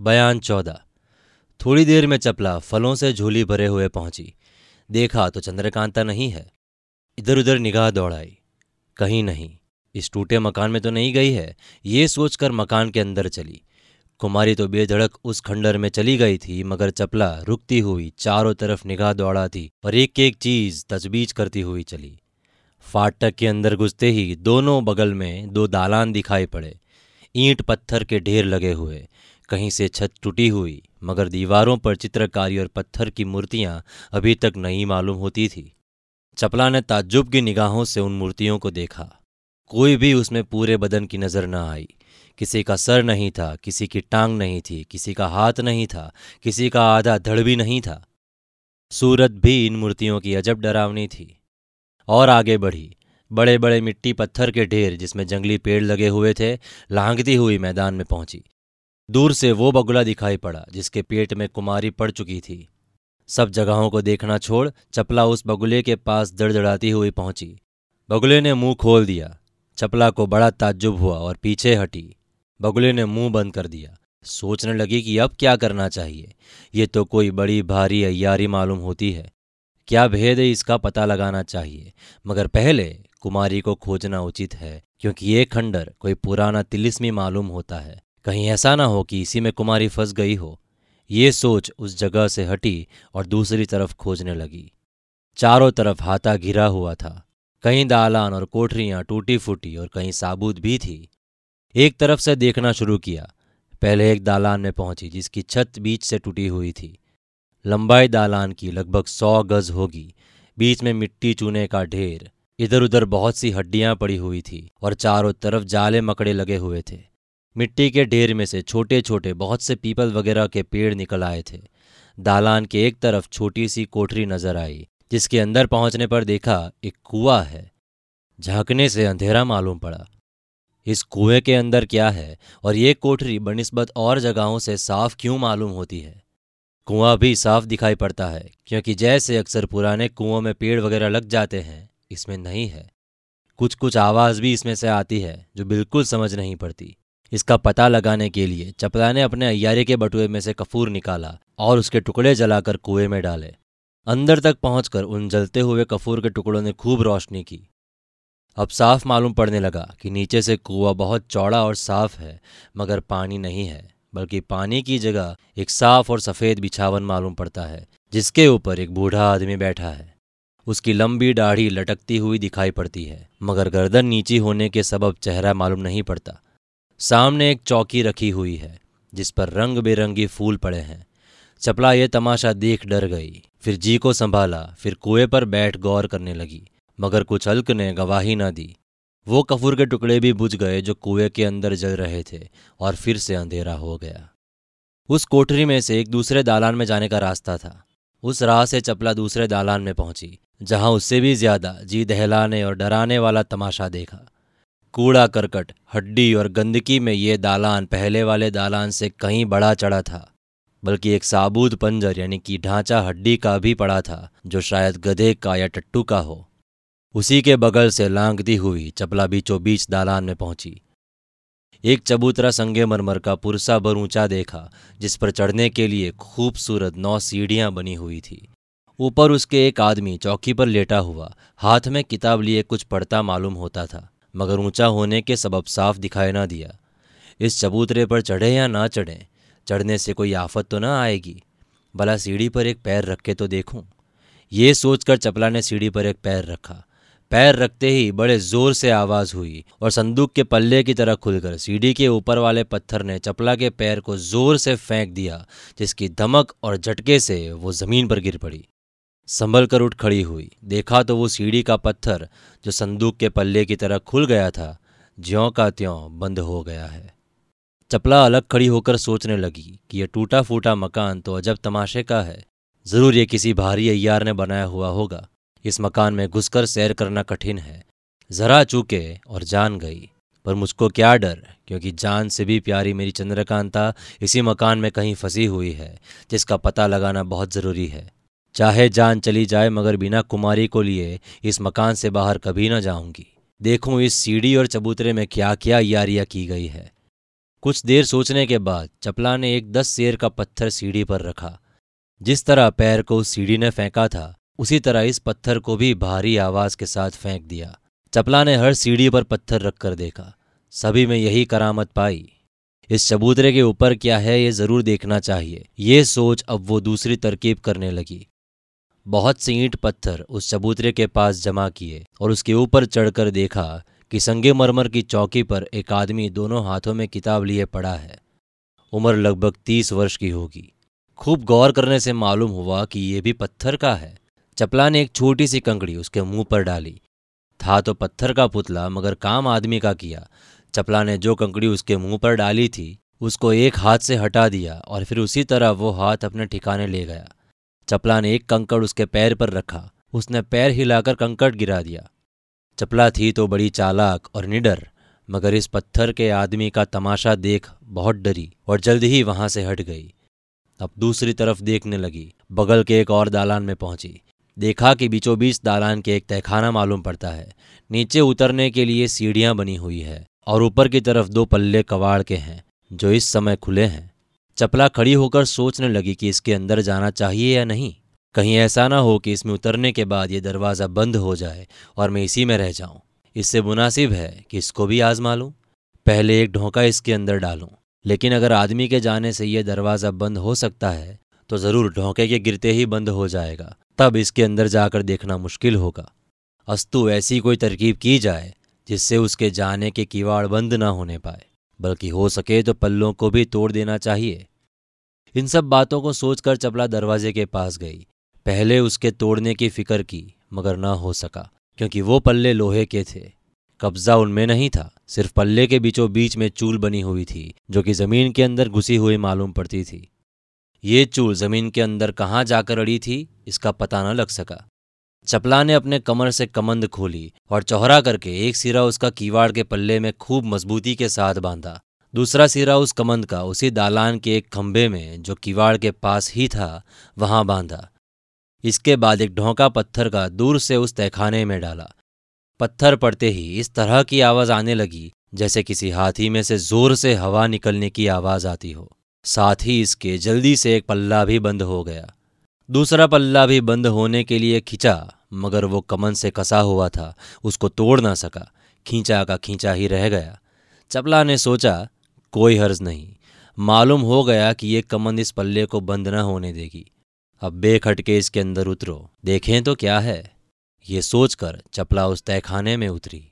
बयान चौदह। थोड़ी देर में चपला फलों से झोली भरे हुए पहुँची। देखा तो चंद्रकांता नहीं है। इधर उधर निगाह दौड़ाई। कहीं नहीं। इस टूटे मकान में तो नहीं गई है। ये सोचकर मकान के अंदर चली। कुमारी तो बेधड़क उस खंडर में चली गई थी, मगर चपला रुकती हुई चारों तरफ़ निगाह दौड़ाती और एक एक चीज़ तजबीज करती हुई चली। फाटक के अंदर घुसते ही दोनों बगल में दो दालान दिखाई पड़े। ईंट पत्थर के ढेर लगे हुए। कहीं से छत टूटी हुई, मगर दीवारों पर चित्रकारी और पत्थर की मूर्तियाँ अभी तक नहीं मालूम होती थी। चपला ने ताज्जुब की निगाहों से उन मूर्तियों को देखा। कोई भी उसमें पूरे बदन की नज़र न आई। किसी का सर नहीं था, किसी की टांग नहीं थी, किसी का हाथ नहीं था, किसी का आधा धड़ भी नहीं था। सूरत भी इन मूर्तियों की अजब डरावनी थी। और आगे बढ़ी। बड़े बड़े मिट्टी पत्थर के ढेर जिसमें जंगली पेड़ लगे हुए थे, लांघती हुई मैदान में पहुँची। दूर से वो बगुला दिखाई पड़ा, जिसके पेट में कुमारी पड़ चुकी थी। सब जगहों को देखना छोड़, चपला उस बगुले के पास दड़दड़ाती हुई पहुँची। बगुले ने मुँह खोल दिया। चपला को बड़ा ताज्जुब हुआ और पीछे हटी। बगुले ने मुँह बंद कर दिया। सोचने लगी कि अब क्या करना चाहिए। ये तो कोई बड़ी भारी अयारी मालूम होती है। क्या भेद है इसका पता लगाना चाहिए। मगर पहले कुमारी को खोजना उचित है, क्योंकि ये खंडर कोई पुराना तिलिस्मी मालूम होता है। कहीं ऐसा ना हो कि इसी में कुमारी फंस गई हो। ये सोच उस जगह से हटी और दूसरी तरफ़ खोजने लगी। चारों तरफ़ हाथा घिरा हुआ था। कहीं दालान और कोठरियाँ टूटी फूटी और कहीं साबूत भी थी। एक तरफ़ से देखना शुरू किया। पहले एक दालान में पहुँची जिसकी छत बीच से टूटी हुई थी। लंबाई दालान की लगभग सौ गज होगी। बीच में मिट्टी चूने का ढेर। इधर उधर बहुत सी हड्डियाँ पड़ी हुई थी और चारों तरफ़ जाले मकड़े लगे हुए थे। मिट्टी के ढेर में से छोटे छोटे बहुत से पीपल वगैरह के पेड़ निकल आए थे। दालान के एक तरफ़ छोटी सी कोठरी नज़र आई, जिसके अंदर पहुँचने पर देखा, एक कुआ है। झांकने से अंधेरा मालूम पड़ा। इस कुएँ के अंदर क्या है? और ये कोठरी बनस्बत और जगहों से साफ़ क्यों मालूम होती है? कुआँ भी साफ़ दिखाई पड़ता है, क्योंकि जैसे अक्सर पुराने कुओं में पेड़ वगैरह लग जाते हैं, इसमें नहीं है। कुछ कुछ आवाज़ भी इसमें से आती है, जो बिल्कुल समझ नहीं पड़ती। इसका पता लगाने के लिए चपला ने अपने अयारे के बटुए में से कफूर निकाला और उसके टुकड़े जलाकर कुएँ में डाले। अंदर तक पहुंचकर उन जलते हुए कफूर के टुकड़ों ने खूब रोशनी की। अब साफ़ मालूम पड़ने लगा कि नीचे से कुआँ बहुत चौड़ा और साफ़ है, मगर पानी नहीं है, बल्कि पानी की जगह एक साफ़ और सफ़ेद बिछावन मालूम पड़ता है, जिसके ऊपर एक बूढ़ा आदमी बैठा है। उसकी लंबी दाढ़ी लटकती हुई दिखाई पड़ती है, मगर गर्दन नीची होने के सबब चेहरा मालूम नहीं पड़ता। सामने एक चौकी रखी हुई है, जिस पर रंग बेरंगी फूल पड़े हैं। चपला ये तमाशा देख डर गई। फिर जी को संभाला, फिर कुएँ पर बैठ गौर करने लगी, मगर कुछ अल्क ने गवाही ना दी। वो कफूर के टुकड़े भी बुझ गए जो कुएँ के अंदर जल रहे थे, और फिर से अंधेरा हो गया। उस कोठरी में से एक दूसरे दालान में जाने का रास्ता था। उस राह से चपला दूसरे दालान में पहुँची, जहाँ उससे भी ज़्यादा जी दहलाने और डराने वाला तमाशा देखा। कूड़ा करकट, हड्डी और गंदगी में ये दालान पहले वाले दालान से कहीं बड़ा चढ़ा था, बल्कि एक साबुत पंजर यानी कि ढांचा हड्डी का भी पड़ा था, जो शायद गधे का या टट्टू का हो। उसी के बगल से लांगती हुई चपला बीचों बीच दालान में पहुँची। एक चबूतरा संगे मरमर का पुरसा भर ऊँचा देखा, जिस पर चढ़ने के लिए खूबसूरत नौ सीढ़ियाँ बनी हुई थी। ऊपर उसके एक आदमी चौकी पर लेटा हुआ, हाथ में किताब लिए कुछ पढ़ता मालूम होता था। मगर ऊँचा होने के सबब साफ़ दिखाई ना दिया। इस चबूतरे पर चढ़े या ना चढ़े, चढ़ने से कोई आफत तो ना आएगी। भला सीढ़ी पर एक पैर रख तो देखूँ। ये सोचकर चपला ने सीढ़ी पर एक पैर रखा। पैर रखते ही बड़े ज़ोर से आवाज़ हुई और संदूक के पल्ले की तरह खुलकर सीढ़ी के ऊपर वाले पत्थर ने चपला के पैर को ज़ोर से फेंक दिया, जिसकी धमक और झटके से वो ज़मीन पर गिर पड़ी। संभल कर उठ खड़ी हुई। देखा तो वो सीढ़ी का पत्थर, जो संदूक के पल्ले की तरह खुल गया था, ज्यों का त्यों बंद हो गया है। चपला अलग खड़ी होकर सोचने लगी कि यह टूटा फूटा मकान तो अजब तमाशे का है। ज़रूर ये किसी भारी अय्यार ने बनाया हुआ होगा। इस मकान में घुसकर सैर करना कठिन है। जरा चूके और जान गई। पर मुझको क्या डर, क्योंकि जान से भी प्यारी मेरी चंद्रकांता इसी मकान में कहीं फंसी हुई है, जिसका पता लगाना बहुत ज़रूरी है। चाहे जान चली जाए मगर बिना कुमारी को लिए इस मकान से बाहर कभी न जाऊँगी। देखूँ इस सीढ़ी और चबूतरे में क्या क्या यारियाँ की गई है। कुछ देर सोचने के बाद चपला ने एक दस शेर का पत्थर सीढ़ी पर रखा। जिस तरह पैर को उस सीढ़ी ने फेंका था, उसी तरह इस पत्थर को भी भारी आवाज़ के साथ फेंक दिया। चपला ने हर सीढ़ी पर पत्थर रखकर देखा। सभी में यही करामत पाई। इस चबूतरे के ऊपर क्या है ये ज़रूर देखना चाहिए। ये सोच अब वो दूसरी तरकीब करने लगी। बहुत से ईंट पत्थर उस चबूतरे के पास जमा किए और उसके ऊपर चढ़कर देखा कि संगे मरमर की चौकी पर एक आदमी दोनों हाथों में किताब लिए पड़ा है। उम्र लगभग तीस वर्ष की होगी। खूब गौर करने से मालूम हुआ कि ये भी पत्थर का है। चपला ने एक छोटी सी कंकड़ी उसके मुँह पर डाली। था तो पत्थर का पुतला, मगर काम आदमी का किया। चपला ने जो कंकड़ी उसके मुँह पर डाली थी, उसको एक हाथ से हटा दिया और फिर उसी तरह वो हाथ अपने ठिकाने ले गया। चपला ने एक कंकड़ उसके पैर पर रखा। उसने पैर हिलाकर कंकड़ गिरा दिया। चपला थी तो बड़ी चालाक और निडर, मगर इस पत्थर के आदमी का तमाशा देख बहुत डरी और जल्द ही वहाँ से हट गई। अब दूसरी तरफ़ देखने लगी। बगल के एक और दालान में पहुँची। देखा कि बीचों बीच दालान के एक तहखाना मालूम पड़ता है। नीचे उतरने के लिए सीढ़ियाँ बनी हुई है और ऊपर की तरफ़ दो पल्ले कवाड़ के हैं, जो इस समय खुले हैं। चपला खड़ी होकर सोचने लगी कि इसके अंदर जाना चाहिए या नहीं। कहीं ऐसा ना हो कि इसमें उतरने के बाद ये दरवाज़ा बंद हो जाए और मैं इसी में रह जाऊँ। इससे मुनासिब है कि इसको भी आजमा लूँ पहले एक ढोंका इसके अंदर डालूं। लेकिन अगर आदमी के जाने से यह दरवाज़ा बंद हो सकता है तो ज़रूर ढोंके के गिरते ही बंद हो जाएगा। तब इसके अंदर जाकर देखना मुश्किल होगा। अस्तु, ऐसी कोई तरकीब की जाए जिससे उसके जाने के किवाड़ बंद ना होने पाए। बल्कि हो सके तो पल्लों को भी तोड़ देना चाहिए। इन सब बातों को सोचकर चपला दरवाजे के पास गई। पहले उसके तोड़ने की फ़िक्र की, मगर ना हो सका, क्योंकि वो पल्ले लोहे के थे। कब्जा उनमें नहीं था, सिर्फ़ पल्ले के बीचों बीच में चूल बनी हुई थी, जो कि ज़मीन के अंदर घुसी हुई मालूम पड़ती थी। ये चूल ज़मीन के अंदर कहाँ जाकर अड़ी थी, इसका पता न लग सका। चपला ने अपने कमर से कमंद खोली और चौहरा करके एक सिरा उसका कीवाड़ के पल्ले में खूब मजबूती के साथ बांधा। दूसरा सिरा उस कमंद का उसी दालान के एक खंभे में जो किवाड़ के पास ही था, वहाँ बांधा। इसके बाद एक ढोंका पत्थर का दूर से उस तहखाने में डाला। पत्थर पड़ते ही इस तरह की आवाज़ आने लगी, जैसे किसी हाथी में से ज़ोर से हवा निकलने की आवाज़ आती हो। साथ ही इसके जल्दी से एक पल्ला भी बंद हो गया। दूसरा पल्ला भी बंद होने के लिए खिंचा। मगर वो कमन से कसा हुआ था, उसको तोड़ ना सका। खींचा का खींचा ही रह गया। चपला ने सोचा, कोई हर्ज नहीं। मालूम हो गया कि ये कमन इस पल्ले को बंद न होने देगी। अब बेखटके इसके अंदर उतरो। देखें तो क्या है। ये सोचकर चपला उस तहखाने में उतरी।